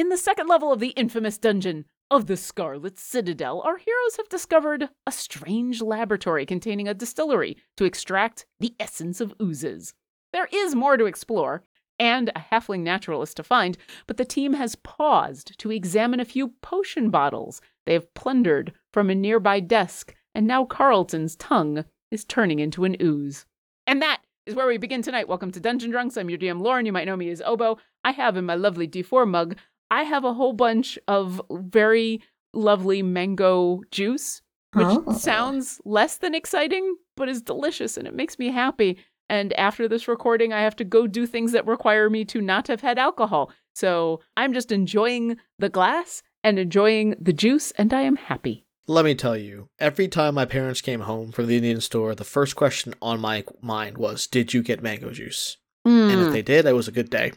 In the second level of the infamous dungeon of the Scarlet Citadel, our heroes have discovered a strange laboratory containing a distillery to extract the essence of oozes. There is more to explore and a halfling naturalist to find, but the team has paused to examine a few potion bottles they have plundered from a nearby desk, and now Carlton's tongue is turning into an ooze. And that is where we begin tonight. Welcome to Dungeon Drunks. I'm your DM Lauren. You might know me as Obo. I have in my lovely D4 mug, I have a whole bunch of very lovely mango juice, which Oh. sounds less than exciting, but is delicious and it makes me happy. And after this recording, I have to go do things that require me to not have had alcohol. So I'm just enjoying the glass and enjoying the juice, and I am happy. Let me tell you, every time my parents came home from the Indian store, the first question on my mind was, Did you get mango juice? And Mm. if they did, it was a good day.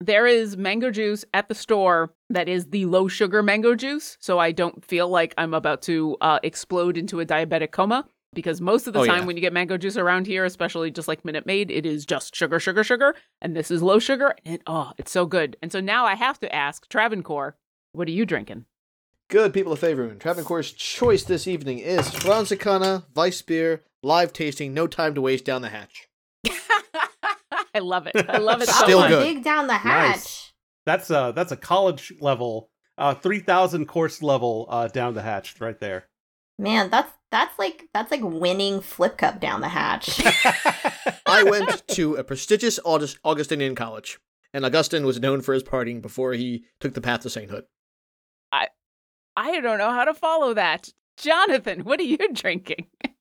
There is mango juice at the store that is the low sugar mango juice so i don't feel like i'm about to uh, explode into a diabetic coma because most of the Oh, time yeah. when you get mango juice around here especially just like minute maid it is just sugar sugar sugar and this is low sugar and oh it's so good and so now i have to ask travancore what are you drinking Good people of Favorune. Travancore's choice this evening is Franziskaner, Weiss beer, live tasting, no time to waste down the hatch. I love it i love it so Still much. good. Dig down the hatch. Nice. That's a that's a college level, uh, three thousand course level uh, down the hatch right there. Man, that's that's like that's like winning flip cup down the hatch. I went to a prestigious August- Augustinian college, and Augustine was known for his partying before he took the path to sainthood. I I don't know how to follow that jonathan what are you drinking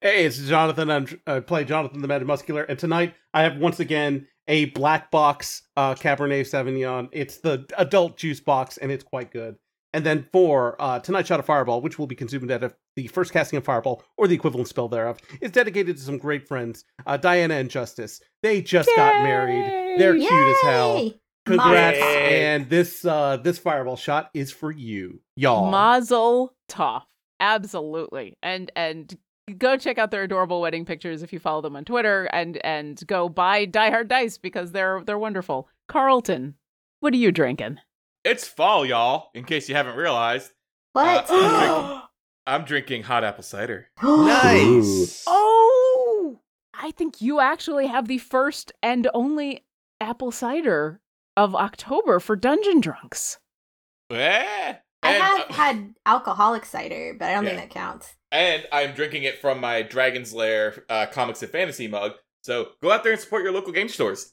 Hey, it's Jonathan. I'm, I play Jonathan the Magimuscular, and tonight I have once again a black box uh, Cabernet Sauvignon. It's the adult juice box, and it's quite good. And then for uh, tonight's shot of Fireball, which will be consumed at the first casting of Fireball or the equivalent spell thereof, is dedicated to some great friends, uh, Diana and Justice. They just got married. They're cute as hell. Congrats! Mazel. And this uh, this Fireball shot is for you, y'all. Mazel tov. Absolutely. And and go check out their adorable wedding pictures if you follow them on Twitter and and go buy Die Hard Dice because they're they're wonderful. Carlton, what are you drinking? It's fall, y'all, in case you haven't realized. What? Uh, I'm drinking hot apple cider. Nice. Oh, I think you actually have the first and only apple cider of October for Dungeon Drunks. Eh? I have uh, had alcoholic cider, but I don't Yeah. think that counts. And I'm drinking it from my Dragon's Lair uh, comics and fantasy mug. So go out there and support your local game stores.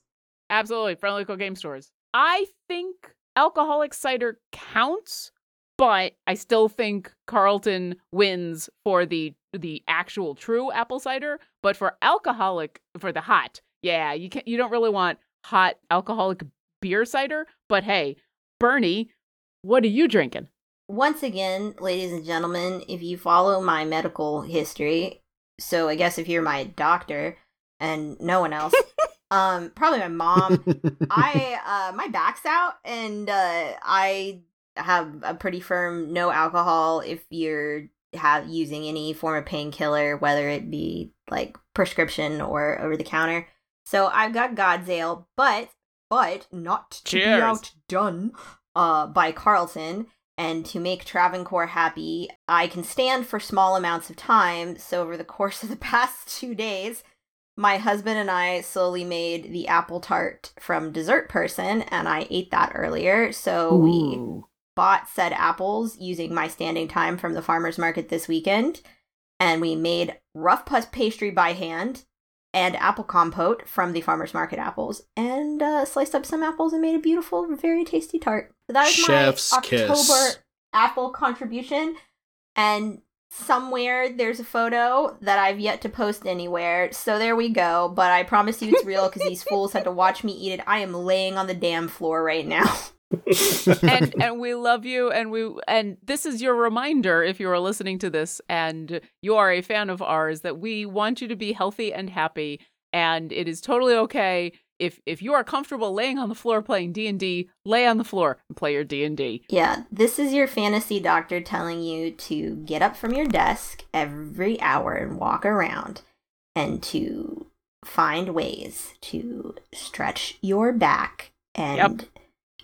Absolutely, friendly local game stores. I think alcoholic cider counts, but I still think Carlton wins for the the actual true apple cider. But for alcoholic, for the hot, yeah, you can not you don't really want hot alcoholic beer cider. But hey, Bernie, what are you drinking? Once again, ladies and gentlemen, if you follow my medical history, so I guess if you're my doctor and no one else, um, probably my mom, I uh my back's out and uh I have a pretty firm no alcohol if you're have using any form of painkiller, whether it be like prescription or over the counter. So I've got God's Ale, but but not to Cheers. be outdone uh by Carlton. And to make Travancore happy, I can stand for small amounts of time. So over the course of the past two days, my husband and I slowly made the apple tart from Dessert Person, and I ate that earlier. So we bought said apples using my standing time from the farmer's market this weekend, and we made rough puff pastry by hand and apple compote from the farmer's market apples, and uh, sliced up some apples and made a beautiful, very tasty tart. So that is Chef's my kiss. October apple contribution, and somewhere there's a photo that I've yet to post anywhere. So there we go. But I promise you it's real because these fools had to watch me eat it. I am laying on the damn floor right now. and and we love you and we and this is your reminder if you are listening to this and you are a fan of ours that we want you to be healthy and happy and it is totally okay if if you are comfortable laying on the floor playing D&D lay on the floor and play your D&D Yeah, this is your fantasy doctor telling you to get up from your desk every hour and walk around and to find ways to stretch your back and Take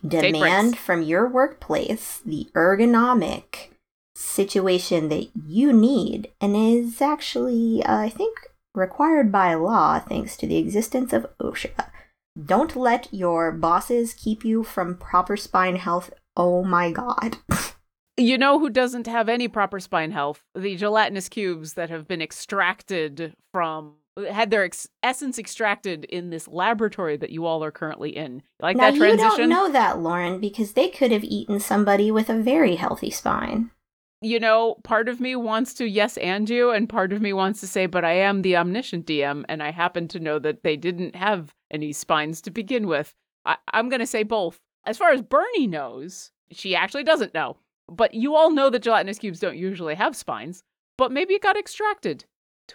demand from your workplace the ergonomic situation that you need and is actually, uh, I think, required by law thanks to the existence of OSHA. Don't let your bosses keep you from proper spine health. Oh my god. You know who doesn't have any proper spine health? The gelatinous cubes that have been extracted from had their ex- essence extracted in this laboratory that you all are currently in. Like now that transition. you don't know that, Lauren, because they could have eaten somebody with a very healthy spine. you know, part of me wants to yes and you, and part of me wants to say, but I am the omniscient DM, and I happen to know that they didn't have any spines to begin with. I- I'm going to say both. As far as Bernie knows, she actually doesn't know. But you all know that gelatinous cubes don't usually have spines, but maybe it got extracted.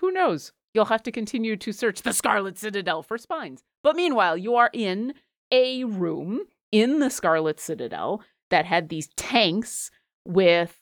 Who knows? You'll have to continue to search the Scarlet Citadel for spines. But meanwhile, you are in a room in the Scarlet Citadel that had these tanks with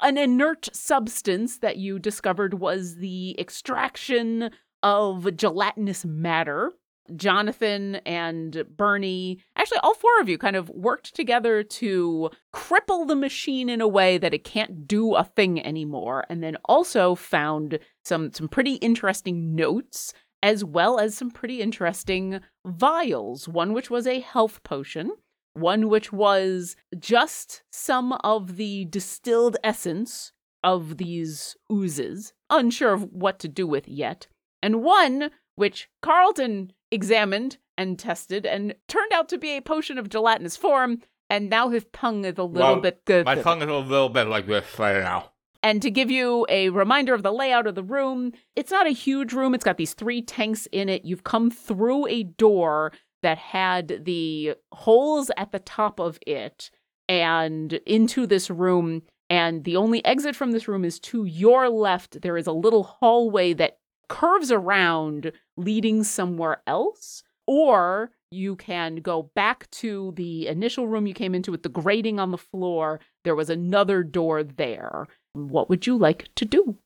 an inert substance that you discovered was the extraction of gelatinous matter. Jonathan and Bernie, actually, all four of you kind of worked together to cripple the machine in a way that it can't do a thing anymore, and then also found some, some pretty interesting notes as well as some pretty interesting vials. One which was a health potion, one which was just some of the distilled essence of these oozes, unsure of what to do with yet, and one which Carlton examined and tested and turned out to be a potion of gelatinous form, and now his tongue is a little Well, bit good. My tongue is a little bit like this right now. And to give you a reminder of the layout of the room, it's not a huge room. It's got these three tanks in it. You've come through a door that had the holes at the top of it and into this room. And the only exit from this room is to your left. There is a little hallway that curves around, leading somewhere else. Or you can go back to the initial room you came into with the grating on the floor. There was another door there. What would you like to do?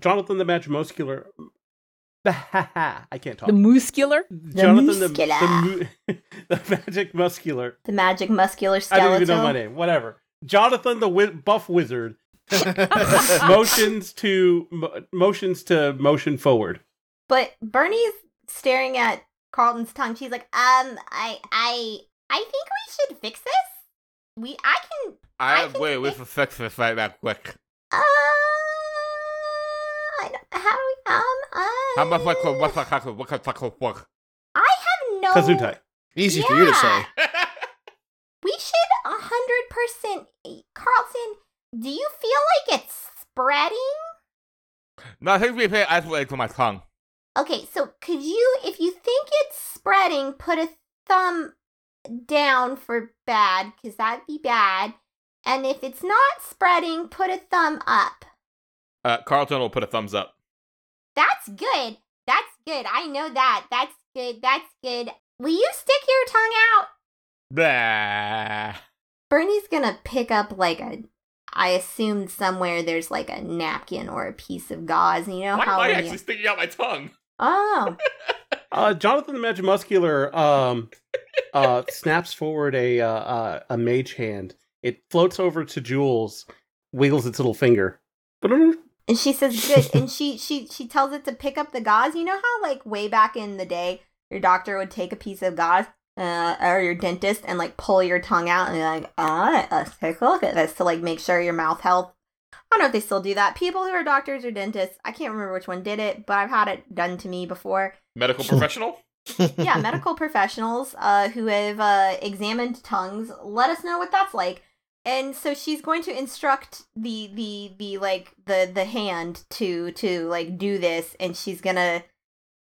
Jonathan the Magic Muscular. Ha ha. I can't talk. The muscular? Jonathan the, muscular. the, mu- the Magic Muscular. The magic muscular I don't even know my name. Whatever. Jonathan the wi- Buff Wizard motions to mo- motions to motion forward. But Bernie's staring at Carlton's tongue. She's like, um, I, I, I think we should fix this. We, I can, I I think wait, we it- can fix this right now, quick. uh, I don't, how do we, um, uh, How much like what's like like what like like what? I have no. Kazutai. Easy for you to say. We should a hundred percent. Carlton, do you feel like it's spreading? No, I think we pay isolate to my tongue. Okay, so could you, if you think it's spreading, put a thumb down for bad, because that'd be bad. And if it's not spreading, put a thumb up. Uh, Carlton will put a thumbs up. That's good. That's good. I know that. That's good. That's good. Will you stick your tongue out? Blah. Bernie's gonna pick up like a. I assumed somewhere there's like a napkin or a piece of gauze. You know Why how am I actually sticking out my tongue? Oh, Uh, Jonathan the Magic Muscular um, uh, snaps forward a uh, uh, a mage hand. It floats over to Jules, wiggles its little finger. and she says good, and she she she tells it to pick up the gauze. You know how like way back in the day, your doctor would take a piece of gauze. Uh, or your dentist and like pull your tongue out and be like, all right, let's take a look at this to like make sure your mouth health. I don't know if they still do that. People who are doctors or dentists, I can't remember which one did it, but I've had it done to me before. Medical professional? yeah, medical professionals uh, who have uh, examined tongues. Let us know what that's like. And so she's going to instruct the the the like the the hand to to like do this, and she's gonna.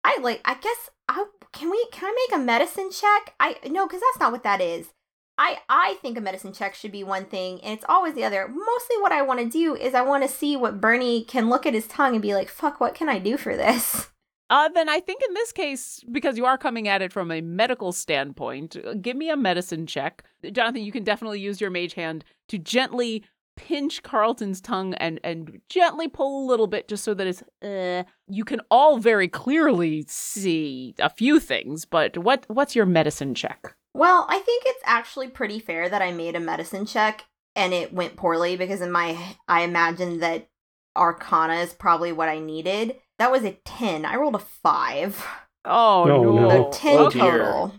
I like. I guess I can we can I make a medicine check? I no, because that's not what that is. I I think a medicine check should be one thing, and it's always the other. Mostly, what I want to do is I want to see what Bernie can look at his tongue and be like, "Fuck, what can I do for this?" Uh, then I think in this case, because you are coming at it from a medical standpoint, uh, give me a medicine check. Jonathan, you can definitely use your mage hand to gently pinch Carlton's tongue and and gently pull a little bit just so that it's uh, you can all very clearly see a few things, but what what's your medicine check? Well, I think it's actually pretty fair that I made a medicine check and it went poorly because in my I imagined that Arcana is probably what I needed. That was a ten. I rolled a five. Oh, No, no. no. So ten Oh, dear. total.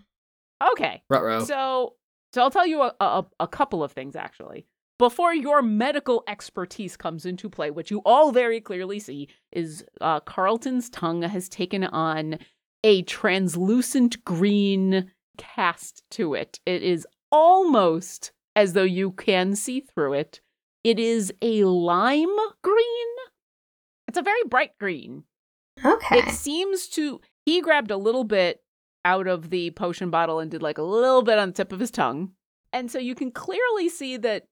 Okay. Ruh-roh. So, so I'll tell you a, a, a couple of things actually. Before your medical expertise comes into play, which you all very clearly see is uh, Carlton's tongue has taken on a translucent green cast to it. It is almost as though you can see through it. It is a lime green. It's a very bright green. Okay. It seems to. He grabbed a little bit out of the potion bottle and did like a little bit on the tip of his tongue. And so you can clearly see that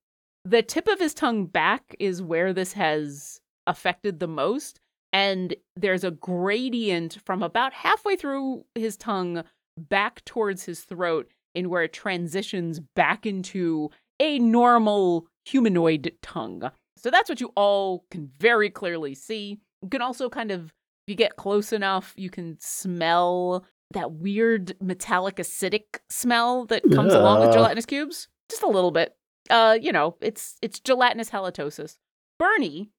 the tip of his tongue back is where this has affected the most. And there's a gradient from about halfway through his tongue back towards his throat, in where it transitions back into a normal humanoid tongue. So that's what you all can very clearly see. You can also kind of, if you get close enough, you can smell that weird metallic acidic smell that comes along with gelatinous cubes. Just a little bit. Uh, you know, it's it's gelatinous halitosis. Bernie,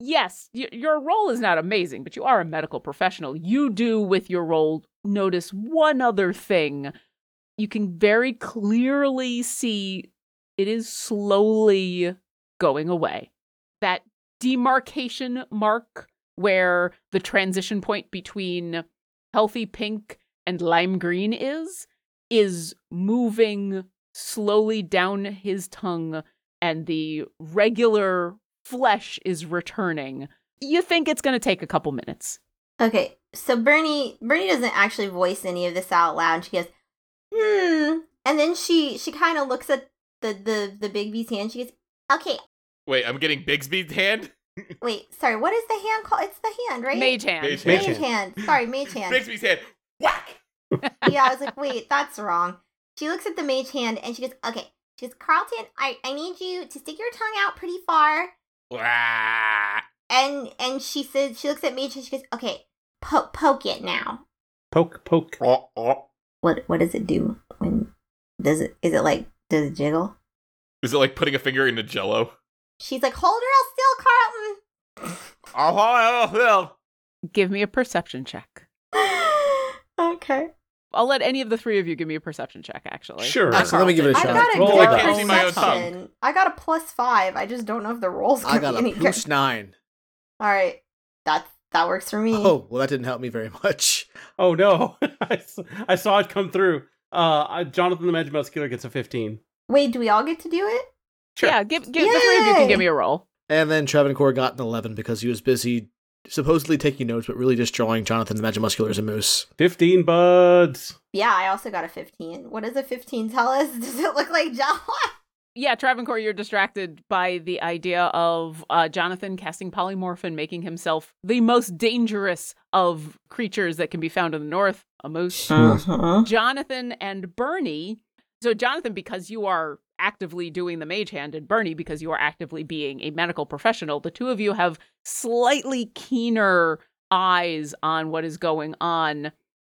yes, y- your role is not amazing, but you are a medical professional. You do with your role notice one other thing. You can very clearly see it is slowly going away. That demarcation mark where the transition point between healthy pink and lime green is is moving slowly down his tongue and the regular flesh is returning. You think it's going to take a couple minutes. Okay, so Bernie Bernie doesn't actually voice any of this out loud. She goes, "Hmm," and then she she kind of looks at the the the big B's hand. She goes, "Okay, Wait, I'm getting Bigsby's hand. wait, sorry, what is the hand called? It's the hand, right? Mage hand. Mage Mage hand. hand. Sorry, mage hand. Bigsby's hand. Whack. yeah, I was like, wait, that's wrong. She looks at the mage hand and she goes, okay. She goes, Carlton, I, I need you to stick your tongue out pretty far. Wah. And and she says, she looks at me and she goes, okay, po- poke it now. Poke, poke. What what does it do when does it is it like does it jiggle? Is it like putting a finger into Jello? She's like, hold her still, Oh, oh, oh, Give me a perception check. Okay. I'll let any of the three of you give me a perception check, actually. Sure. Ah, so let me give it a I shot. got a Roll good it. I can't see my perception. I got a plus five. I just don't know if the rolls I gonna got be a any good. plus nine. All right, that that works for me. Oh, well, that didn't help me very much. Oh no, I saw it come through. Uh, I- Jonathan the Mad Muscular gets a 15. Wait, do we all get to do it? Sure. Yeah, give, give the three of you can give me a roll. And then Travancore got an 11 because he was busy supposedly taking notes, but really just drawing Jonathan the Magic Muscular as a moose. 15 buds. Yeah, I also got a 15. What does a 15 tell us? Does it look like Jawa? Yeah, Travancore, you're distracted by the idea of uh, Jonathan casting polymorph and making himself the most dangerous of creatures that can be found in the north, a moose. Mm-hmm. Jonathan and Bernie. So, Jonathan, because you are actively doing the mage hand, and Bernie, because you are actively being a medical professional, the two of you have slightly keener eyes on what is going on.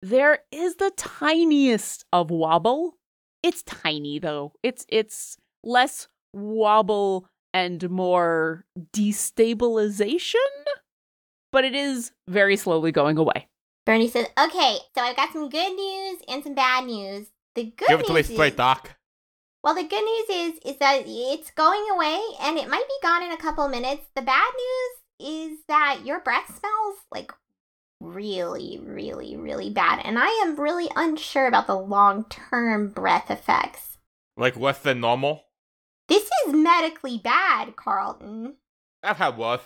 There is the tiniest of wobble. It's tiny though. It's it's less wobble and more destabilization, but it is very slowly going away. Bernie says, okay, so I've got some good news and some bad news. The good Give it to me straight, is, Doc. Well, the good news is is that it's going away and it might be gone in a couple minutes. The bad news is that your breath smells like really, really, really bad, and I am really unsure about the long term breath effects. Like less than normal. This is medically bad, Carlton. I've had worse.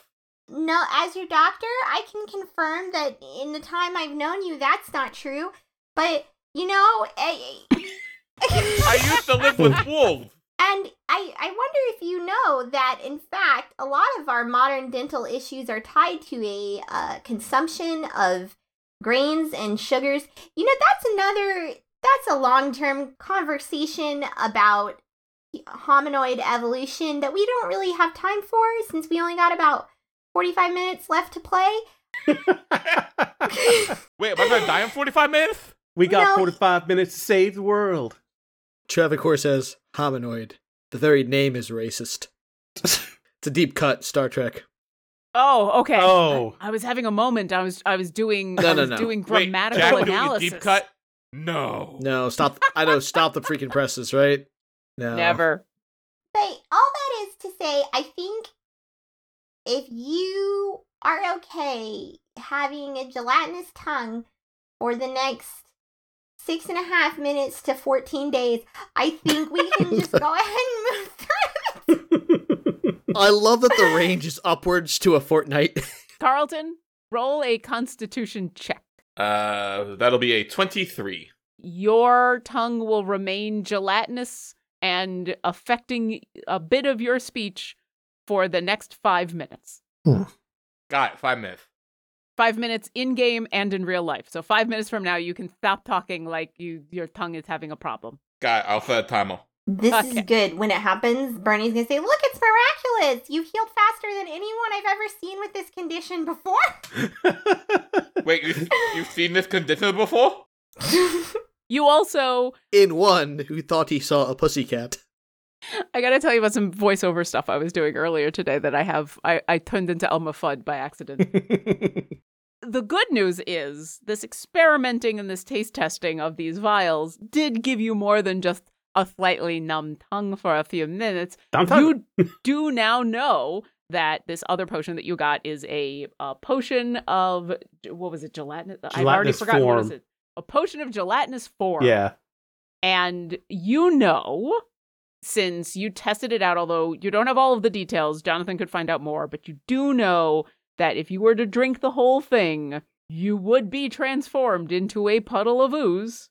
No, as your doctor, I can confirm that in the time I've known you, that's not true. But you know, eh, I used to live with wolves. And I, I wonder if you know that, in fact, a lot of our modern dental issues are tied to a uh, consumption of grains and sugars. You know, that's another, that's a long term conversation about hominoid evolution that we don't really have time for since we only got about 45 minutes left to play. Wait, am I gonna die in 45 minutes? we got No. 45 minutes to save the world. Travancore says hominoid. The very name is racist. It's a deep cut, Star Trek. Oh, okay. Oh. I, I was having a moment. I was I was doing No, I no, was no. doing Wait, grammatical Jack doing a analysis. deep cut? No. No, stop. I know, stop the freaking presses, right? No. Never. But all that is to say, I think if you are okay having a gelatinous tongue for the next six and a half minutes to 14 days, I think we can just go ahead and move through. I love that the range is upwards to a fortnight. Carlton, roll a constitution check. Uh, that'll be a 23. Your tongue will remain gelatinous and affecting a bit of your speech for the next five minutes. Got it. Five minutes. Five minutes in game and in real life. So five minutes from now, you can stop talking like you your tongue is having a problem. Got it. I'll set a timer. This Okay. is good. When it happens, Bernie's gonna say, Look, it's miraculous! You healed faster than anyone I've ever seen with this condition before. Wait, you, you've seen this condition before? You also, In one who thought he saw a pussycat. I gotta tell you about some voiceover stuff I was doing earlier today that I have, I, I turned into Elmer Fudd by accident. the good news is this experimenting and this taste testing of these vials did give you more than just a slightly numb tongue for a few minutes. You do now know that this other potion that you got is a, uh potion of what was it? Gelatinous. I've already Gelatinous forgotten what is form. it. A potion of gelatinous form. Yeah. And you know, since you tested it out, although you don't have all of the details, Jonathan could find out more, but you do know that if you were to drink the whole thing, you would be transformed into a puddle of ooze,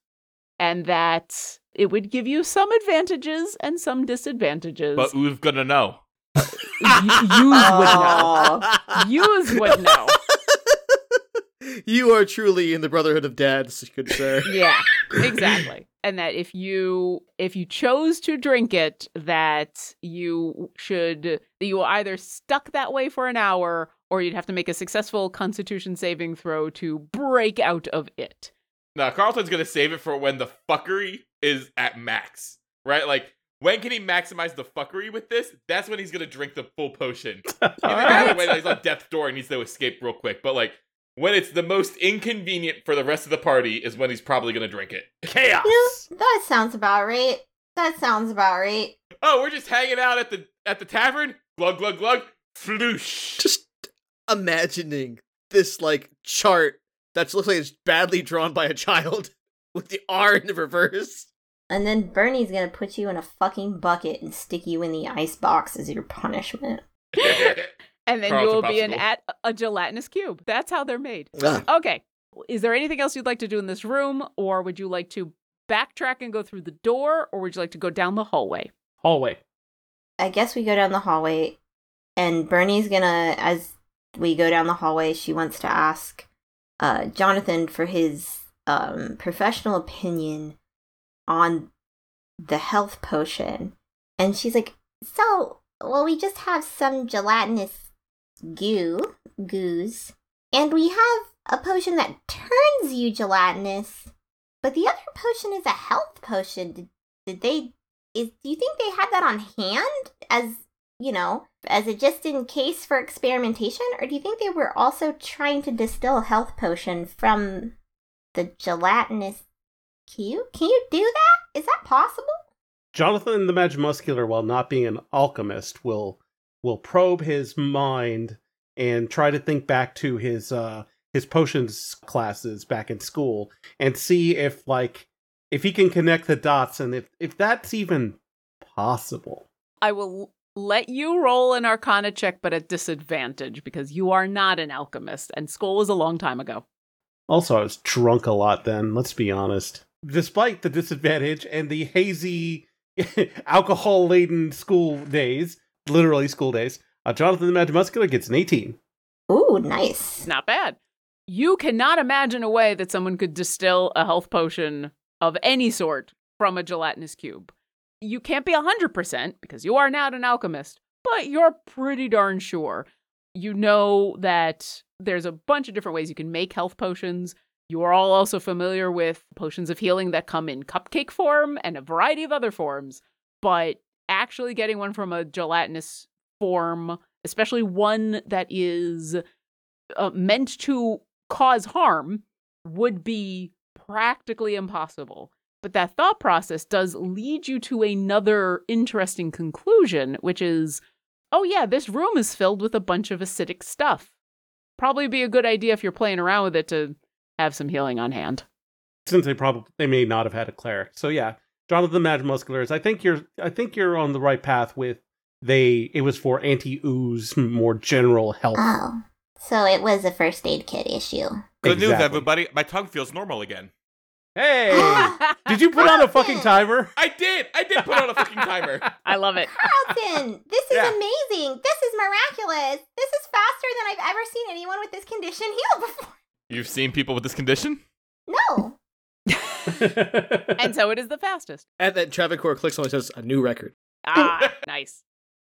and that it would give you some advantages and some disadvantages. But who's gonna know? Y- yous would know. Aw. Yous would know. You are truly in the brotherhood of dads, you could say. Yeah, exactly. And that if you if you chose to drink it, that you should that you were either stuck that way for an hour or you'd have to make a successful constitution saving throw to break out of it. Now, Carlton's gonna save it for when the fuckery is at max, right? Like, when can he maximize the fuckery with this? That's when he's gonna drink the full potion. All Either that right. when he's on death's door and needs to escape real quick. But like, when it's the most inconvenient for the rest of the party is when he's probably gonna drink it. Chaos. Yeah, that sounds about right. That sounds about right. Oh, we're just hanging out at the at the tavern. Glug glug glug. Floosh. Just imagining this like chart that looks like it's badly drawn by a child with the R in the reverse. And then Bernie's gonna put you in a fucking bucket and stick you in the ice box as your punishment. And then Carlton you will be an at a gelatinous cube. That's how they're made. Ah, Okay. Is there anything else you'd like to do in this room, or would you like to backtrack and go through the door, or would you like to go down the hallway? Hallway. I guess we go down the hallway, and Bernie's gonna, as we go down the hallway, she wants to ask uh, Jonathan for his um, professional opinion on the health potion. And she's like, So, well, we just have some gelatinous goo, goos, and we have a potion that turns you gelatinous, but the other potion is a health potion. Did, did they is do you think they had that on hand as you know as a just in case for experimentation? Or do you think they were also trying to distill health potion from the gelatinous cube can you do that? Is that possible? Jonathan the Magimuscular, while not being an alchemist, will will probe his mind and try to think back to his uh his potions classes back in school and see if like if he can connect the dots and if if that's even possible. I will let you roll an arcana check, but at disadvantage because you are not an alchemist, and school was a long time ago. Also, I was drunk a lot then. Let's be honest. despite the disadvantage and the hazy, alcohol laden school days, literally school days, uh, Jonathan the Mad Muscular gets an 18. Ooh, nice. Not bad. You cannot imagine a way that someone could distill a health potion of any sort from a gelatinous cube. You can't be 100% because you are not an alchemist, but you're pretty darn sure. You know that there's a bunch of different ways you can make health potions. You are all also familiar with potions of healing that come in cupcake form and a variety of other forms, but actually getting one from a gelatinous form, especially one that is uh, meant to cause harm, would be practically impossible. But that thought process does lead you to another interesting conclusion, which is oh, yeah, this room is filled with a bunch of acidic stuff. Probably be a good idea if you're playing around with it to have some healing on hand. Since they probably they may not have had a cleric. So yeah, Jonathan the Mad Musculars, I think you're I think you're on the right path with they it was for anti-ooze more general health. Oh, so it was a first aid kit issue. Good news, everybody. My tongue feels normal again. Hey! Did you put on a fucking timer? I did. I did put on a fucking timer. I love it. Carlton, this is Yeah. amazing. This is miraculous. This is faster than I've ever seen anyone with this condition heal before. You've seen people with this condition? No. And so it is the fastest. And then Travancore clicks on it says a new record. Ah, nice.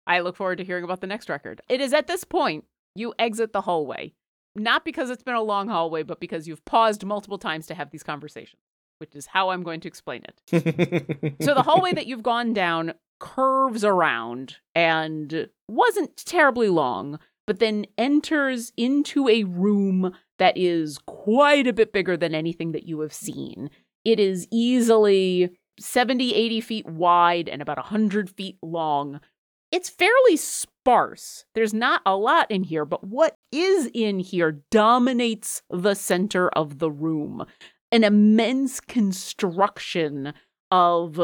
I look forward to hearing about the next record. It is at this point you exit the hallway. Not because it's been a long hallway, but because you've paused multiple times to have these conversations, which is how I'm going to explain it. So the hallway that you've gone down curves around and wasn't terribly long, but then enters into a room that is quite a bit bigger than anything that you have seen. It is easily 70, 80 feet wide and about 100 feet long. It's fairly sparse. There's not a lot in here, but what is in here dominates the center of the room. An immense construction of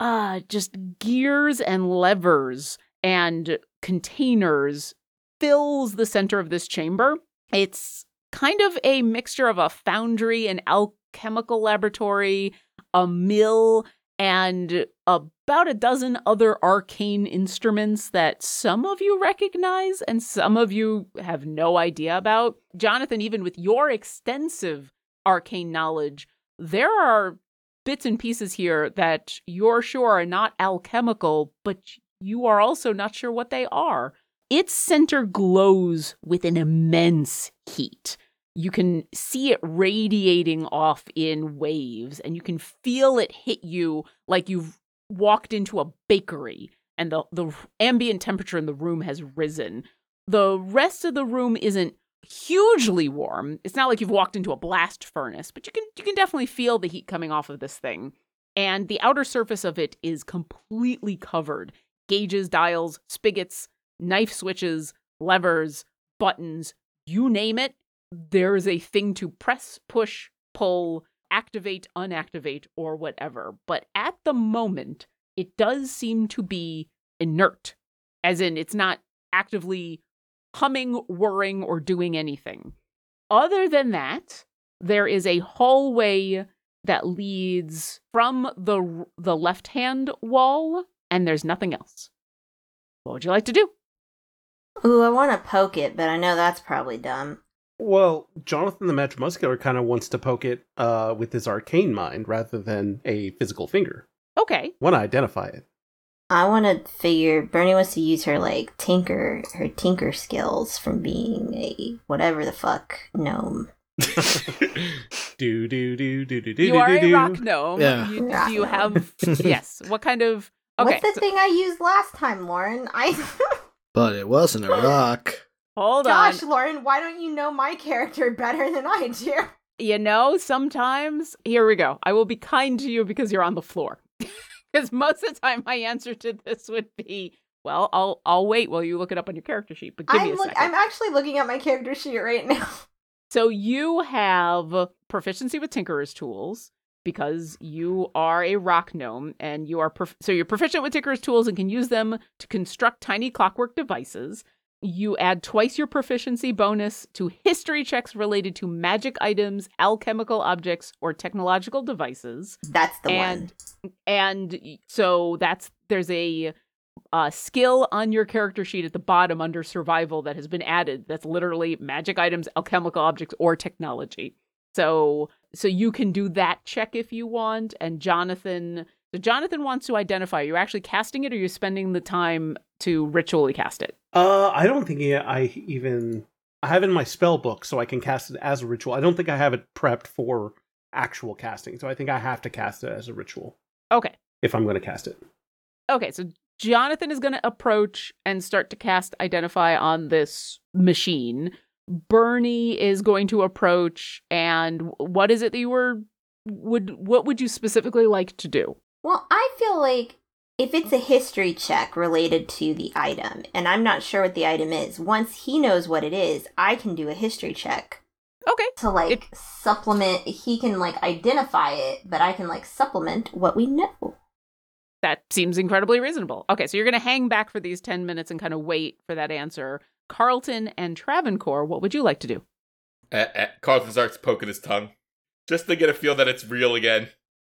uh just gears and levers and containers fills the center of this chamber. It's kind of a mixture of a foundry, an alchemical laboratory, a mill, and about a dozen other arcane instruments that some of you recognize and some of you have no idea about. Jonathan, even with your extensive arcane knowledge, there are bits and pieces here that you're sure are not alchemical, but you are also not sure what they are. Its center glows with an immense heat. You can see it radiating off in waves, and you can feel it hit you like you've walked into a bakery and the, the ambient temperature in the room has risen. The rest of the room isn't hugely warm. It's not like you've walked into a blast furnace, but you can you can definitely feel the heat coming off of this thing. And the outer surface of it is completely covered. Gauges, dials, spigots, knife switches, levers, buttons, you name it, there is a thing to press, push, pull, activate, unactivate, or whatever. But at the moment, it does seem to be inert, as in it's not actively humming, whirring, or doing anything. Other than that, there is a hallway that leads from the the left-hand wall, and there's nothing else. What would you like to do? Ooh, I want to poke it, but I know that's probably dumb. Well, Jonathan the Mad Muscular kind of wants to poke it uh, with his arcane mind rather than a physical finger. Okay, Want to identify it. I want to figure Bernie wants to use her like tinker, her tinker skills from being a whatever the fuck gnome. do do do do do do do. you are do a do. rock gnome. Yeah. You, Rock do you gnome. have yes? What kind of okay? What's the so- thing I used last time, Lauren? I But it wasn't a rock. Hold Gosh, on. Lauren, why don't you know my character better than I do? You know, sometimes here we go. I will be kind to you because you're on the floor. Because most of the time, my answer to this would be, well, I'll I'll wait while you look it up on your character sheet. But give me I'm a look, second. I'm actually looking at my character sheet right now. So you have proficiency with Tinkerer's tools because you are a rock gnome and you are prof- so you're proficient with Tinkerer's tools and can use them to construct tiny clockwork devices. You add twice your proficiency bonus to history checks related to magic items, alchemical objects, or technological devices. That's the and one. and so that's there's a uh, skill on your character sheet at the bottom under survival that has been added. That's literally magic items, alchemical objects, or technology. So so you can do that check if you want. And Jonathan, so Jonathan wants to identify. You're actually casting it, or you're spending the time to ritually cast it. Uh, I don't think I even I have it in my spell book, so I can cast it as a ritual. I don't think I have it prepped for actual casting, so I think I have to cast it as a ritual Okay. if I'm going to cast it. Okay, so Jonathan is going to approach and start to cast Identify on this machine. Bernie is going to approach, and what is it that you were would what would you specifically like to do? Well, I feel like if it's a history check related to the item, and I'm not sure what the item is, once he knows what it is, I can do a history check Okay, to like supplement. He can like identify it, but I can like supplement what we know. that seems incredibly reasonable. Okay, so you're going to hang back for these 10 minutes and kind of wait for that answer. Carlton and Travancore, what would you like to do? Uh, uh, Carlton starts poking his tongue just to get a feel that it's real again.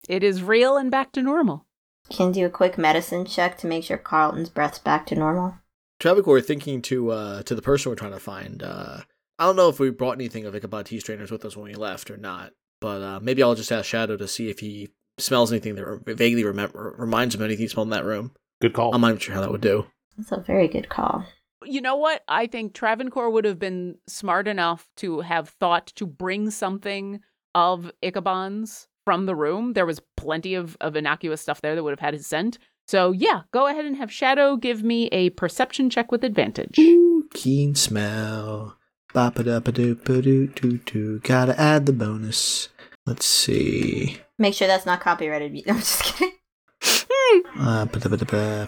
It is real and back to normal. Can do a quick medicine check to make sure Carlton's breath's back to normal. Travancore thinking to uh to the person we're trying to find. Uh, I don't know if we brought anything of Ichabod tea strainers with us when we left or not, but uh, maybe I'll just ask Shadow to see if he smells anything that re- vaguely remember reminds him of anything he smelled in that room. Good call. I'm not even sure how that would do. That's a very good call. You know what? I think Travancore would have been smart enough to have thought to bring something of Ichabod's from the room. There was plenty of, of innocuous stuff there that would have had his scent. So, yeah, go ahead and have Shadow give me a perception check with advantage. Ooh, keen smell. ba ba da ba doo ba doo doo doo. Gotta add the bonus. Let's see. Make sure that's not copyrighted. I'm just kidding. Uh,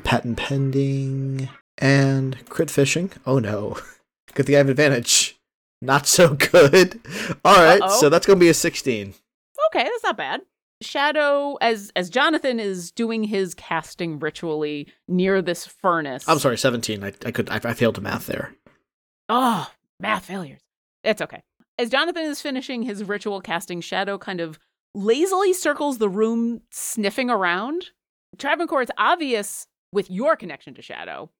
patent pending and crit fishing. Oh no, good thing I have advantage. Not so good. All right, Uh-oh. so that's gonna be a sixteen. Okay, that's not bad. Shadow, as as Jonathan is doing his casting ritually near this furnace. I'm sorry, seventeen. I, I could I, I failed to math there. Oh, math failures. It's okay. As Jonathan is finishing his ritual casting, Shadow kind of lazily circles the room, sniffing around. Travancore, it's obvious with your connection to Shadow,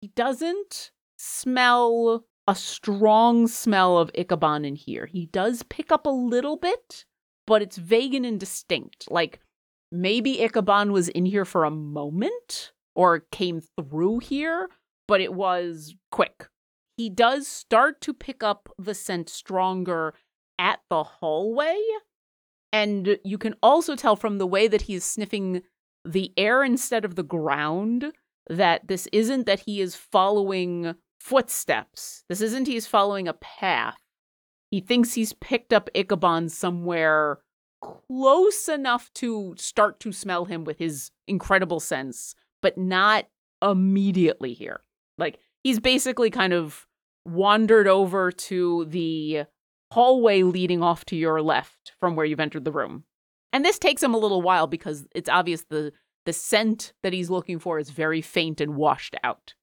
he doesn't smell a strong smell of Ichabod in here. He does pick up a little bit, but it's vague and indistinct. Like maybe Ichabod was in here for a moment or came through here, but it was quick he does start to pick up the scent stronger at the hallway. And you can also tell from the way that he's sniffing the air instead of the ground that this isn't that he is following footsteps. This isn't he's following a path. He thinks he's picked up Ichabod somewhere close enough to start to smell him with his incredible sense, but not immediately here. Like he's basically kind of wandered over to the hallway leading off to your left from where you've entered the room. And this takes him a little while because it's obvious the the scent that he's looking for is very faint and washed out.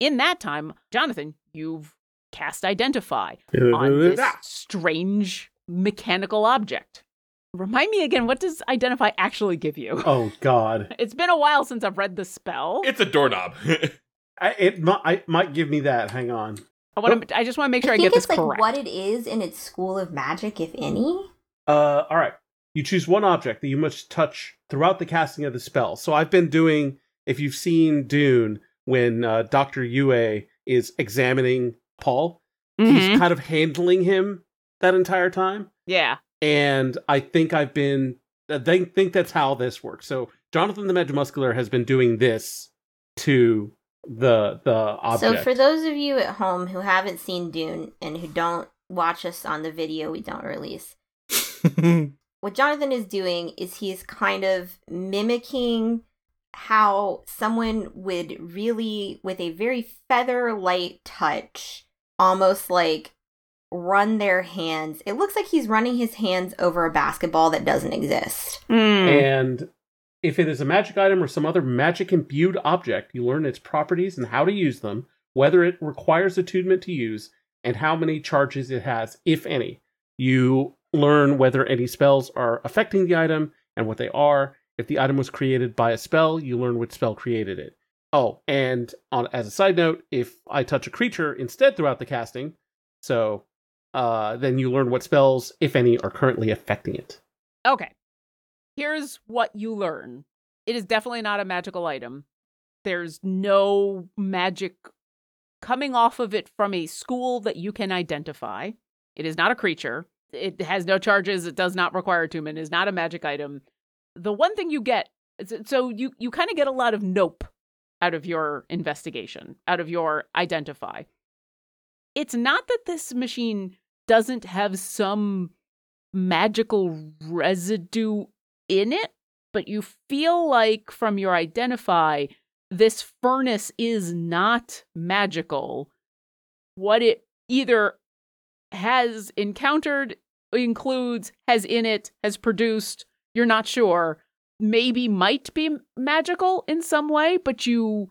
In that time, Jonathan, you've cast identify on this strange mechanical object. Remind me again, what does identify actually give you? Oh God, It's been a while since I've read the spell. It's a doorknob. I, it might I, might give me that. Hang on. I want to. I just want to make sure I, I think get this it's like correct. what it is in its school of magic, if any. Uh, all right. You choose one object that you must touch throughout the casting of the spell. So I've been doing. If you've seen Dune, when uh, Doctor Yueh is examining Paul, Mhm. he's kind of handling him that entire time. Yeah. and I think I've been. I think think that's how this works. So Jonathan the Magimuscular has been doing this to the the object. So for those of you at home who haven't seen Dune and who don't watch us on the video we don't release, what Jonathan is doing is he's kind of mimicking how someone would really, with a very feather light touch, almost like run their hands. It looks like he's running his hands over a basketball that doesn't exist. Mm. and if it is a magic item or some other magic imbued object, you learn its properties and how to use them, whether it requires attunement to use, and how many charges it has, if any. You learn whether any spells are affecting the item and what they are. If the item was created by a spell, you learn which spell created it. Oh, and on as a side note, if I touch a creature instead throughout the casting, so uh, then you learn what spells, if any, are currently affecting it. Okay. Here's what you learn. It is definitely not a magical item. There's no magic coming off of it from a school that you can identify. It is not a creature. It has no charges. It does not require attunement. It is not a magic item. The one thing you get, so you you kind of get a lot of nope out of your investigation, out of your identify. It's not that this machine doesn't have some magical residue in it, but you feel like from your identify, this furnace is not magical. What it either has encountered, includes, has in it, has produced, you're not sure, maybe might be magical in some way, but you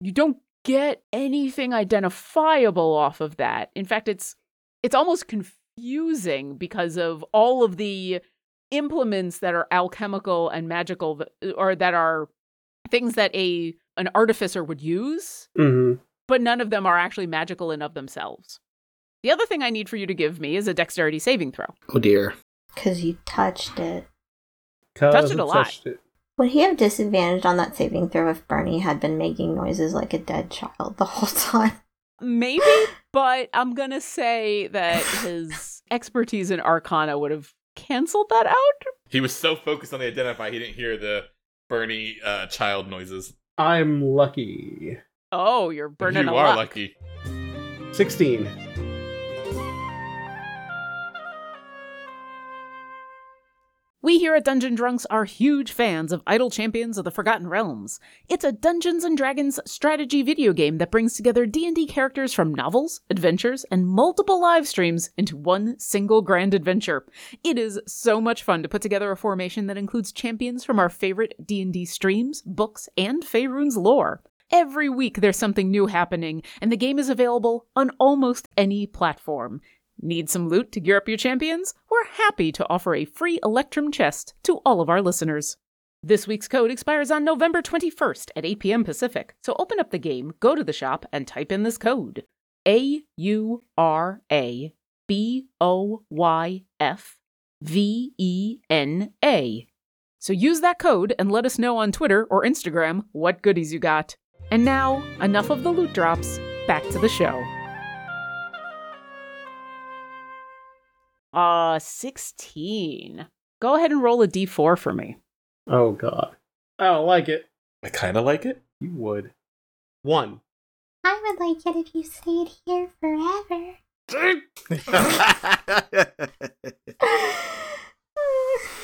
you don't get anything identifiable off of that. In fact, it's it's almost confusing because of all of the implements that are alchemical and magical or that are things that a an artificer would use, Mm-hmm. but none of them are actually magical in of themselves. The other thing I need for you to give me is a dexterity saving throw. Oh dear. Because you touched it. Touched it a lot. Would he have disadvantage on that saving throw if Bernie had been making noises like a dead child the whole time? Maybe, but I'm going to say that his expertise in arcana would have canceled that out. He was so focused on the identify, he didn't hear the Bernie uh, child noises. I'm lucky. Oh, you're burning you a are luck. lucky. 16. We here at Dungeon Drunks are huge fans of Idle Champions of the Forgotten Realms. It's a Dungeons and Dragons strategy video game that brings together D&D characters from novels, adventures, and multiple live streams into one single grand adventure. It is so much fun to put together a formation that includes champions from our favorite D&D streams, books, and Faerun's lore. Every week there's something new happening, and the game is available on almost any platform. Need some loot to gear up your champions? We're happy to offer a free Electrum chest to all of our listeners. This week's code expires on November 21st at 8 p.m. Pacific, so open up the game, go to the shop, and type in this code A U R A B O Y F V E N A. So use that code and let us know on Twitter or Instagram what goodies you got. And now, enough of the loot drops, back to the show. Uh, 16. Go ahead and roll a d4 for me. Oh, God. I don't like it. I kind of like it. You would. One. I would like it if you stayed here forever.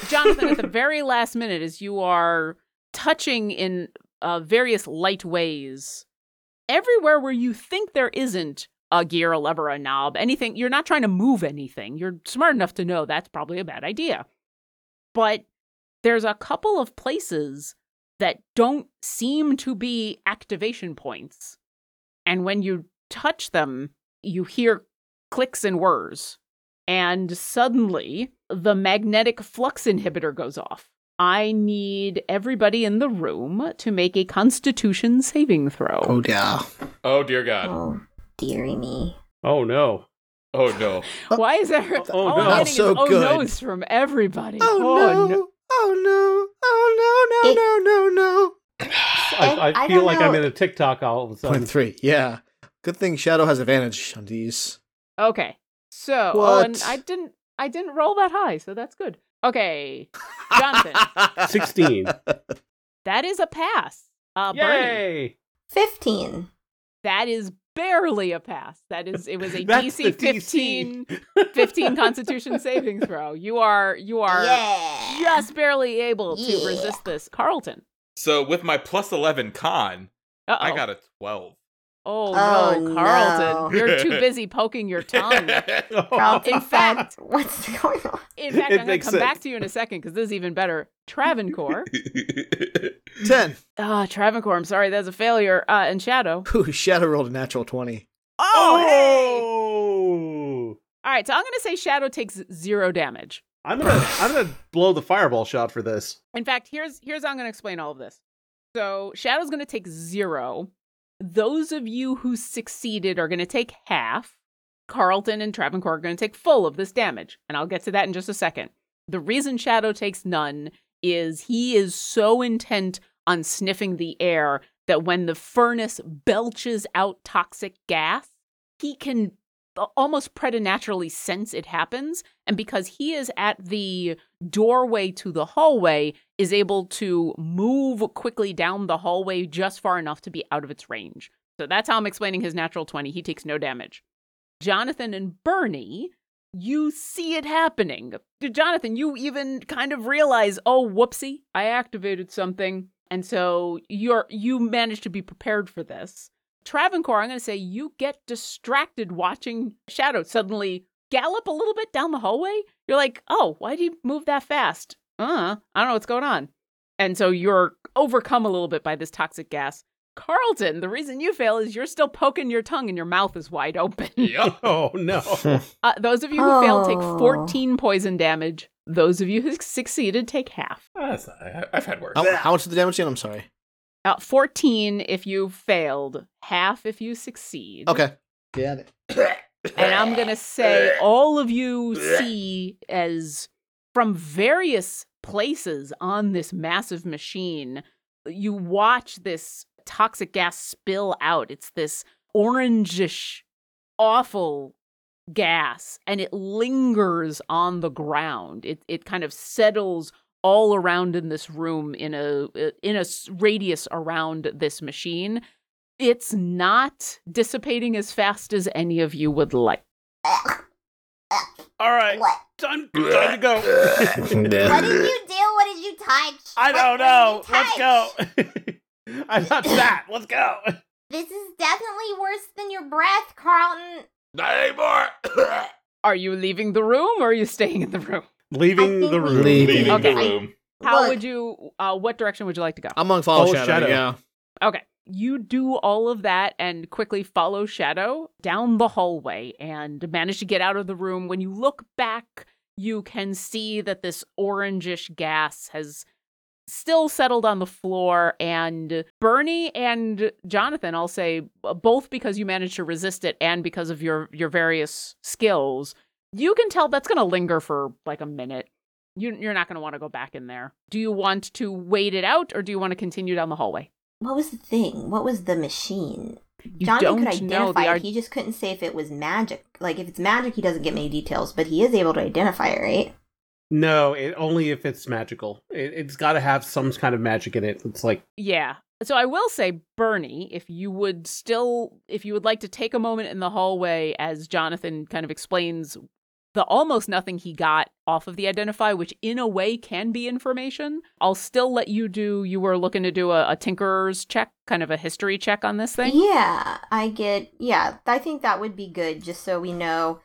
Jonathan, at the very last minute, as you are touching in uh, various light ways, everywhere where you think there isn't a gear, a lever, a knob, anything, you're not trying to move anything. You're smart enough to know that's probably a bad idea. But there's a couple of places that don't seem to be activation points. And when you touch them, you hear clicks and whirs. And suddenly, the magnetic flux inhibitor goes off. I need everybody in the room to make a constitution saving throw. oh yeah. Oh dear God. Oh, dearie me. Oh, no. Oh no. Why is there Oh, all no. I'm getting So is oh good. no's from everybody? Oh, no. Oh no. Oh no. It- No no no no. I, I, I feel don't like I'm in a TikTok all of a sudden. Point three. Yeah. Good thing Shadow has advantage on these. Okay. So oh, and What? I didn't I didn't roll that high, so that's good. Okay. Jonathan. 16. That is a pass. Uh Bernie. Yay! 15. That is barely a pass. That is it was a That's the DC 15 15 constitution saving throw. You are you are yeah. just barely able to Yeah. resist this. Carlton. So with my plus eleven con, Uh-oh. I got a twelve. Oh, Oh, no, Carlton. no. You're too busy poking your tongue. Carlton In fact- what's going on? In fact, It I'm going to makes come back to you in a second because this is even better. Travancore. Ten. Ah, Travancore, I'm sorry, that's a failure. Uh, and Shadow. Ooh, Shadow rolled a natural twenty. Oh, All right, so I'm going to say Shadow takes zero damage. I'm gonna I'm gonna blow the fireball shot for this. In fact, here's here's how I'm going to explain all of this. So Shadow's going to take zero. Those of you who succeeded are going to take half. Carlton and Travancore are going to take full of this damage, and I'll get to that in just a second. The reason Shadow takes none is he is so intent on sniffing the air that when the furnace belches out toxic gas, he can almost preternaturally sense it happens. And because he is at the doorway to the hallway, is able to move quickly down the hallway just far enough to be out of its range. So that's how I'm explaining his natural 20. He takes no damage. Jonathan and Bernie, you see it happening. Jonathan, you even kind of realize, oh, whoopsie, I activated something. And so you're you managed to be prepared for this. Travancore, I'm going to say you get distracted watching Shadow suddenly gallop a little bit down the hallway. You're like, oh, why do you move that fast? Uh, I don't know what's going on. And so you're overcome a little bit by this toxic gas. Carlton, the reason you fail is you're still poking your tongue and your mouth is wide open. Oh no. Uh, those of you who failed take Oh. 14 poison damage. Those of you who succeeded take half. That's not, I- I've had worse. How, how much is the damage again? I'm sorry. Uh, 14 if you failed, half if you succeed. Okay. Got it. And I'm going to uh, say all of you see as from various places on this massive machine, you watch this toxic gas spill out. It's this orangish, awful gas, and it lingers on the ground. It, it kind of settles all around in this room in a uh, in a radius around this machine. It's not dissipating as fast as any of you would like. All right, What? time time to go. What did you do? What did you touch? I don't did know. you Let's go. I touched that. Let's go. This is definitely worse than your breath, Carlton. Not anymore. Are you leaving the room or are you staying in the room? Leaving the room. Leaving. Leaving Okay. the room. How Look, would you uh what direction would you like to go? I'm gonna follow Follow Shadow. Shadow. Yeah. Okay. You do all of that and quickly follow Shadow down the hallway and manage to get out of the room. When you look back, you can see that this orangish gas has still settled on the floor. And Bernie and Jonathan, I'll say, both because you managed to resist it and because of your, your various skills, you can tell that's going to linger for like a minute. You, you're not going to want to go back in there. Do you want to wait it out or do you want to continue down the hallway? What was the thing? What was the machine? You Jonathan don't could know identify the it. art- He just couldn't say if it was magic. Like if it's magic, he doesn't get many details, but he is able to identify it, right? No, it, only if it's magical. It, it's got to have some kind of magic in it. It's like Yeah. So I will say, Bernie, if you would still, if you would like to take a moment in the hallway as Jonathan kind of explains the almost nothing he got off of the identify, which in a way can be information, I'll still let you do. You were looking to do a, a tinker's check, kind of a history check on this thing. Yeah, I get. Yeah, I think that would be good, just so we know.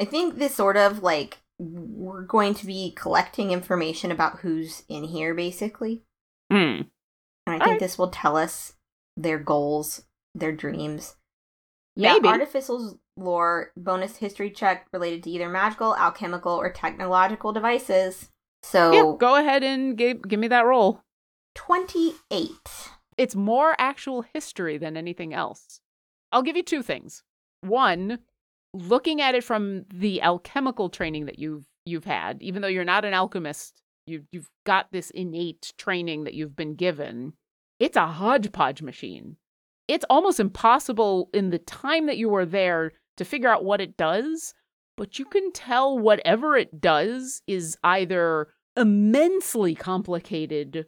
I think this sort of like we're going to be collecting information about who's in here, basically. Hmm. And I think Alright. this will tell us their goals, their dreams. Yeah, Maybe. Artificer's lore bonus history check related to either magical, alchemical, or technological devices. So Yeah, go ahead and give, give me that roll. 28. It's more actual history than anything else. I'll give you two things. One, looking at it from the alchemical training that you've you've had, even though you're not an alchemist, you you've got this innate training that you've been given. It's a hodgepodge machine. It's almost impossible in the time that you were there to figure out what it does, but you can tell whatever it does is either immensely complicated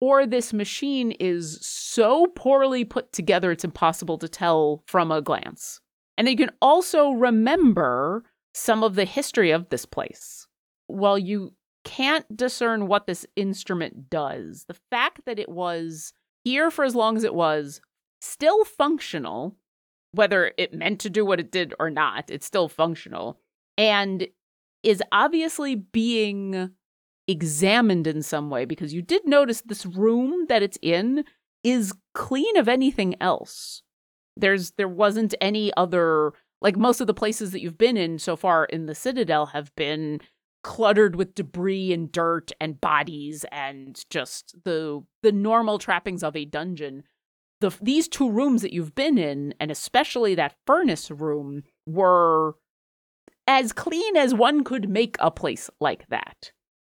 or this machine is so poorly put together it's impossible to tell from a glance. And you can also remember some of the history of this place. While you can't discern what this instrument does, the fact that it was here for as long as it was, still functional, whether it meant to do what it did or not, it's still functional and is obviously being examined in some way because you did notice this room that it's in is clean of anything else. There's there wasn't any other like most of the places that you've been in so far in the Citadel have been cluttered with debris and dirt and bodies and just the the normal trappings of a dungeon. The these two rooms that you've been in and especially that furnace room were as clean as one could make a place like that.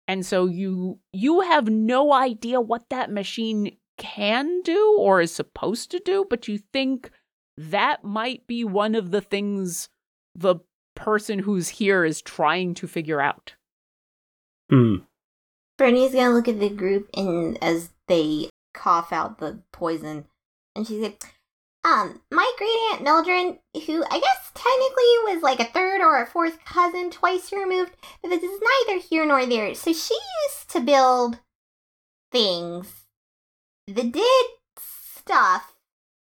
And so you you have no idea what that machine can do or is supposed to do, but you think that might be one of the things the person who's here is trying to figure out. Hmm. Bernie's gonna look at the group and as they cough out the poison, and she said, "Um, my great aunt Mildred, who I guess technically was like a third or a fourth cousin, twice removed, but this is neither here nor there. So she used to build things that did stuff.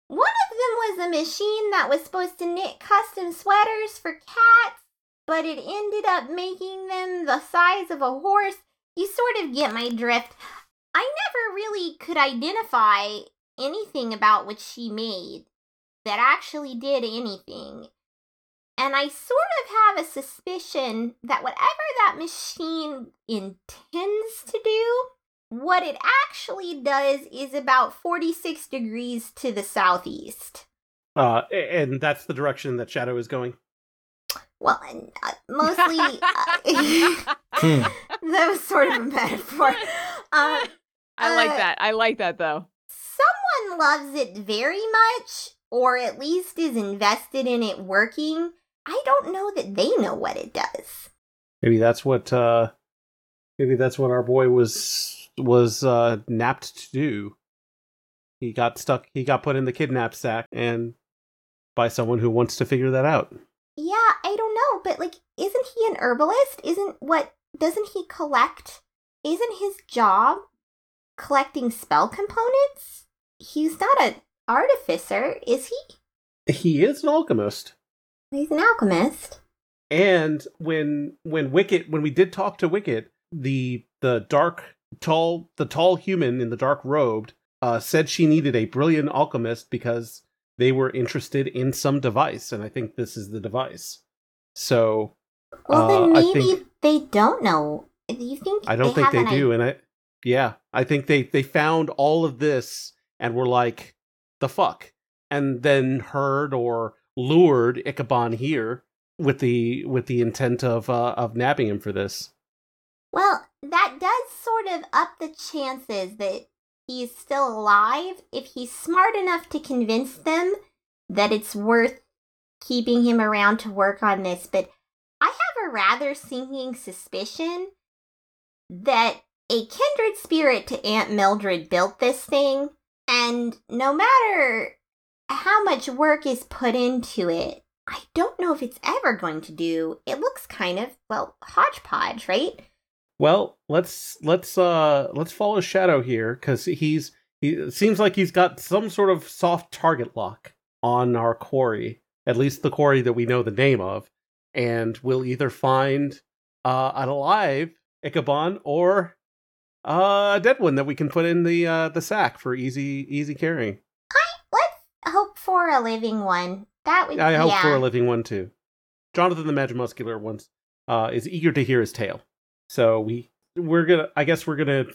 One of them was a machine that was supposed to knit custom sweaters for cats, but it ended up making them the size of a horse. You sort of get my drift. I never really could identify anything about what she made that actually did anything. And I sort of have a suspicion that whatever that machine intends to do, what it actually does is about 46 degrees to the southeast. Uh, and that's the direction that Shadow is going. Well, and, uh, mostly. Uh, Hmm. that was sort of a metaphor. Uh, I like Uh, that. I like that though. Someone loves it very much, or at least is invested in it working. I don't know that they know what it does. Maybe that's what. Uh, maybe that's what our boy was was uh, napped to do. He got stuck. He got put in the kidnap sack, and by someone who wants to figure that out. Yeah, I don't know, but like, isn't he an herbalist? Isn't what? Doesn't he collect? Isn't his job collecting spell components? He's not an artificer, is he? He is an alchemist. He's an alchemist. And when when Wicket when we did talk to Wicket, the the dark tall the tall human in the dark robed uh, said she needed a brilliant alchemist because they were interested in some device, and I think this is the device. So Well, Uh, then I maybe think- they don't know. Do you think? I don't think they do, and I yeah, I think they they found all of this and were like the fuck, and then heard or lured Ichabod here with the with the intent of uh, of nabbing him for this. Well, that does sort of up the chances that he's still alive if he's smart enough to convince them that it's worth keeping him around to work on this. But I have a rather sinking suspicion that a kindred spirit to Aunt Mildred built this thing, and no matter how much work is put into it, I don't know if it's ever going to do. It looks kind of, well, hodgepodge, right? Well, let's let's uh let's follow Shadow here because he's he seems like he's got some sort of soft target lock on our quarry, at least the quarry that we know the name of, and we'll either find uh an alive Ichabod or uh, a dead one that we can put in the uh the sack for easy easy carrying. I Let's hope for a living one. That would I hope yeah. for a living one too. Jonathan the Magic Muscular once uh, is eager to hear his tale. So we we're gonna I guess we're gonna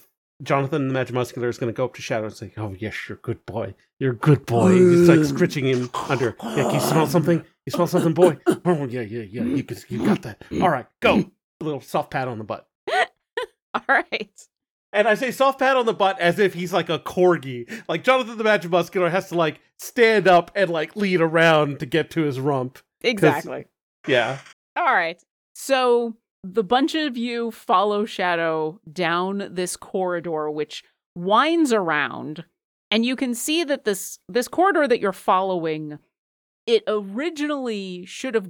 Jonathan the Magic Muscular is gonna go up to Shadow and say, Oh yes, you're a good boy. You're a good boy. He's like scritching him under. Yeah, can you smell something? You smell something, boy? Oh yeah, yeah, yeah. You can, you got that. All right, go. A little soft pat on the butt. All right. And I say soft pat on the butt as if he's like a corgi. Like Jonathan the Magic Muscular has to like stand up and like lead around to get to his rump. Exactly. Yeah. All right. So the bunch of you follow Shadow down this corridor, which winds around, and you can see that this this corridor that you're following, it originally should have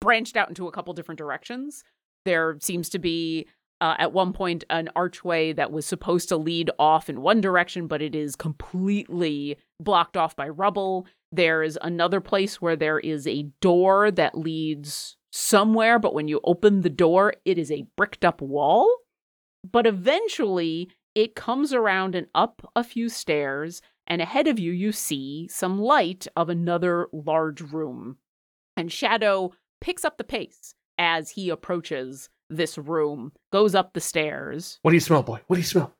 branched out into a couple different directions. There seems to be uh, at one point an archway that was supposed to lead off in one direction, but it is completely blocked off by rubble. There's another place where there is a door that leads somewhere, but when you open the door, it is a bricked up wall. But eventually, it comes around and up a few stairs, and ahead of you, you see some light of another large room. And Shadow picks up the pace as he approaches this room, goes up the stairs. What do you smell, boy? What do you smell?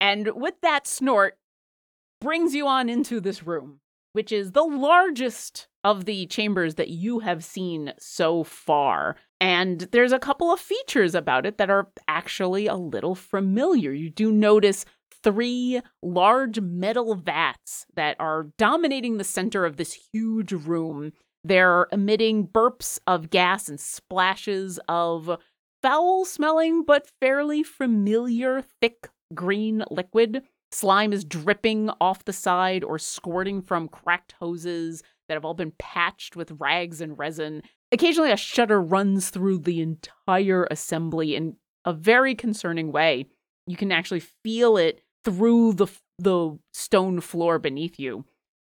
and with that snort, brings you on into this room, which is the largest of the chambers that you have seen so far. And there's a couple of features about it that are actually a little familiar. You do notice three large metal vats that are dominating the center of this huge room. They're emitting burps of gas and splashes of foul smelling but fairly familiar thick green liquid. Slime is dripping off the side or squirting from cracked hoses that have all been patched with rags and resin. Occasionally, a shudder runs through the entire assembly in a very concerning way. You can actually feel it through the the stone floor beneath you.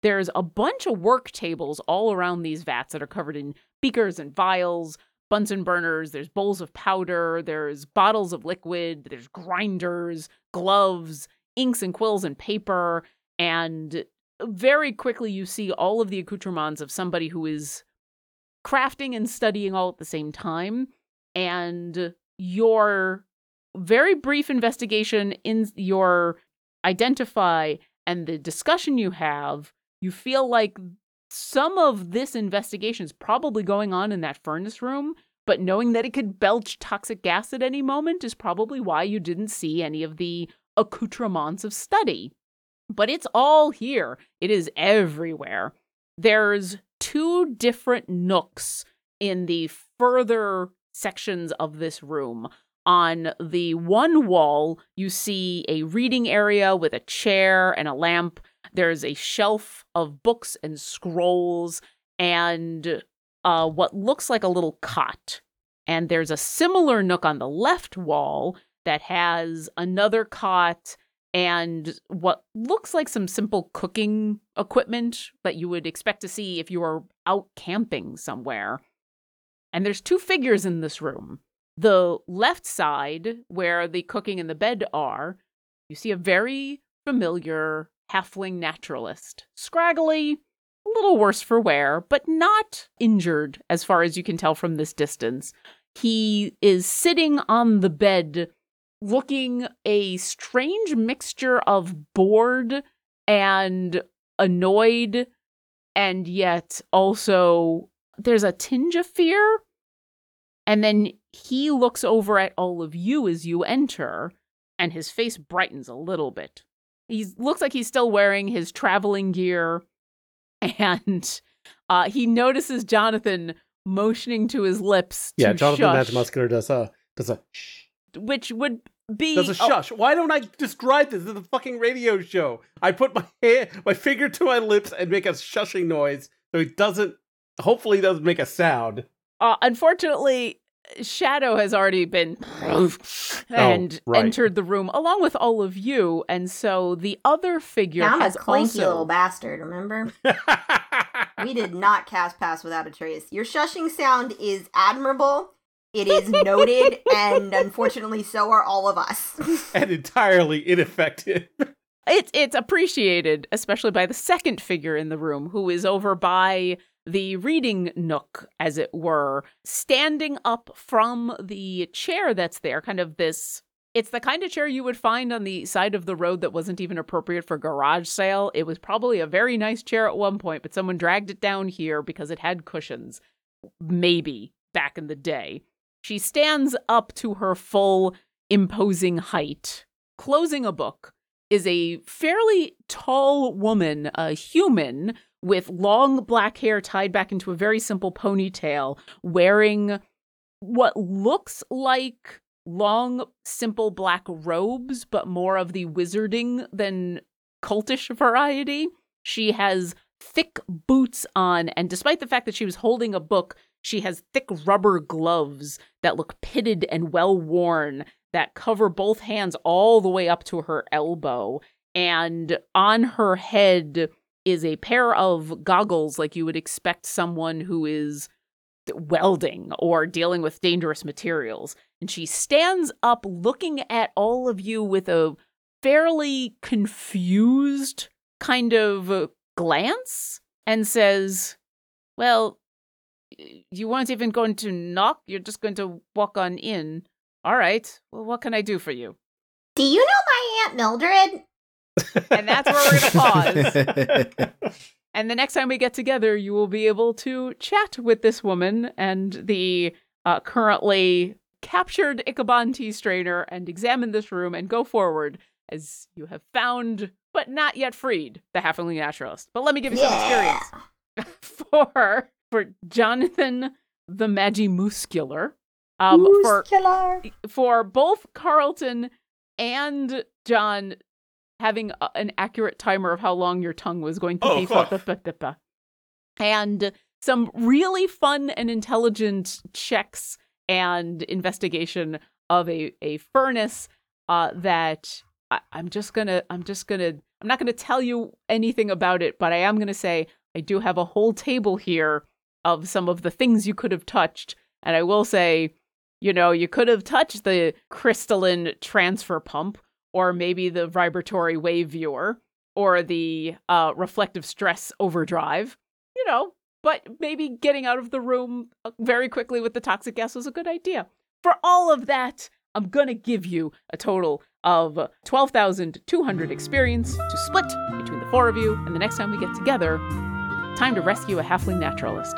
There's a bunch of work tables all around these vats that are covered in beakers and vials, Bunsen burners, there's bowls of powder, there's bottles of liquid, there's grinders, gloves, inks and quills and paper, and very quickly you see all of the accoutrements of somebody who is crafting and studying all at the same time. And your very brief investigation in your identify and the discussion you have, you feel like some of this investigation is probably going on in that furnace room, but knowing that it could belch toxic gas at any moment is probably why you didn't see any of the accoutrements of study. But it's all here, it is everywhere. There's two different nooks in the further sections of this room. On the one wall, you see a reading area with a chair and a lamp. There's a shelf of books and scrolls and uh, what looks like a little cot. And there's a similar nook on the left wall that has another cot and what looks like some simple cooking equipment that you would expect to see if you were out camping somewhere. And there's two figures in this room. The left side, where the cooking and the bed are, you see a very familiar halfling naturalist. Scraggly, a little worse for wear, but not injured as far as you can tell from this distance. He is sitting on the bed looking a strange mixture of bored and annoyed and yet also there's a tinge of fear and then he looks over at all of you as you enter and his face brightens a little bit he looks like he's still wearing his traveling gear and uh, he notices jonathan motioning to his lips Yeah, Jonathan shush, Muscular does a does a shh. which would be Does a oh, shush. Why don't I describe this in the fucking radio show? I put my hand, my finger to my lips and make a shushing noise so he doesn't. Hopefully, he doesn't make a sound. Uh, unfortunately, Shadow has already been oh, and right. entered the room along with all of you, and so the other figure Yeah, I'm a has clanky also. little bastard, remember? We did not cast Pass without a trace. Your shushing sound is admirable. It is noted, and unfortunately, so are all of us. and entirely ineffective. It's it's appreciated, especially by the second figure in the room, who is over by the reading nook, as it were, standing up from the chair that's there, kind of this. It's the kind of chair you would find on the side of the road that wasn't even appropriate for garage sale. It was probably a very nice chair at one point, but someone dragged it down here because it had cushions. Maybe back in the day. She stands up to her full imposing height. Closing a book is a fairly tall woman, a human with long black hair tied back into a very simple ponytail, wearing what looks like long, simple black robes, but more of the wizarding than cultish variety. She has thick boots on, and despite the fact that she was holding a book, she has thick rubber gloves that look pitted and well worn that cover both hands all the way up to her elbow. and on her head is a pair of goggles like you would expect someone who is welding or dealing with dangerous materials. And she stands up looking at all of you with a fairly confused kind of uh, glance and says, Well, you weren't even going to knock, you're just going to walk on in. All right. Well, what can I do for you? Do you know my Aunt Mildred? And that's where we're going to pause. And the next time we get together, you will be able to chat with this woman and the uh, currently captured Ichabod tea strainer and examine this room and go forward as you have found but not yet freed the halfling naturalist. But let me give you some experience for for Jonathan the Magimuscular. Um, for Muscular. for both Carlton and John having a- an accurate timer of how long your tongue was going to Oh, be. fuck. And some really fun and intelligent checks and investigation of a, a furnace uh, that I, I'm just gonna I'm just gonna I'm not gonna tell you anything about it, but I am gonna say I do have a whole table here of some of the things you could have touched, and I will say you know, you could have touched the crystalline transfer pump, or maybe the vibratory wave viewer, or the uh, reflective stress overdrive, you know, but maybe getting out of the room uh, very quickly with the toxic gas was a good idea. For all of that, I'm gonna give you a total of 12,200 experience to split between the four of you, and the next time we get together, time to rescue a halfling naturalist.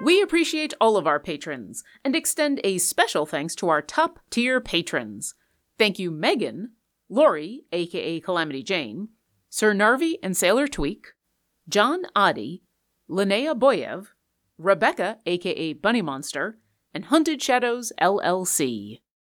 We appreciate all of our patrons and extend a special thanks to our top tier patrons. Thank you, Megan, Lori, aka Calamity Jane, Sir Narvi and Sailor Tweak, John Adi, Linnea Boyev, Rebecca, aka Bunny Monster, and Hunted Shadows LLC.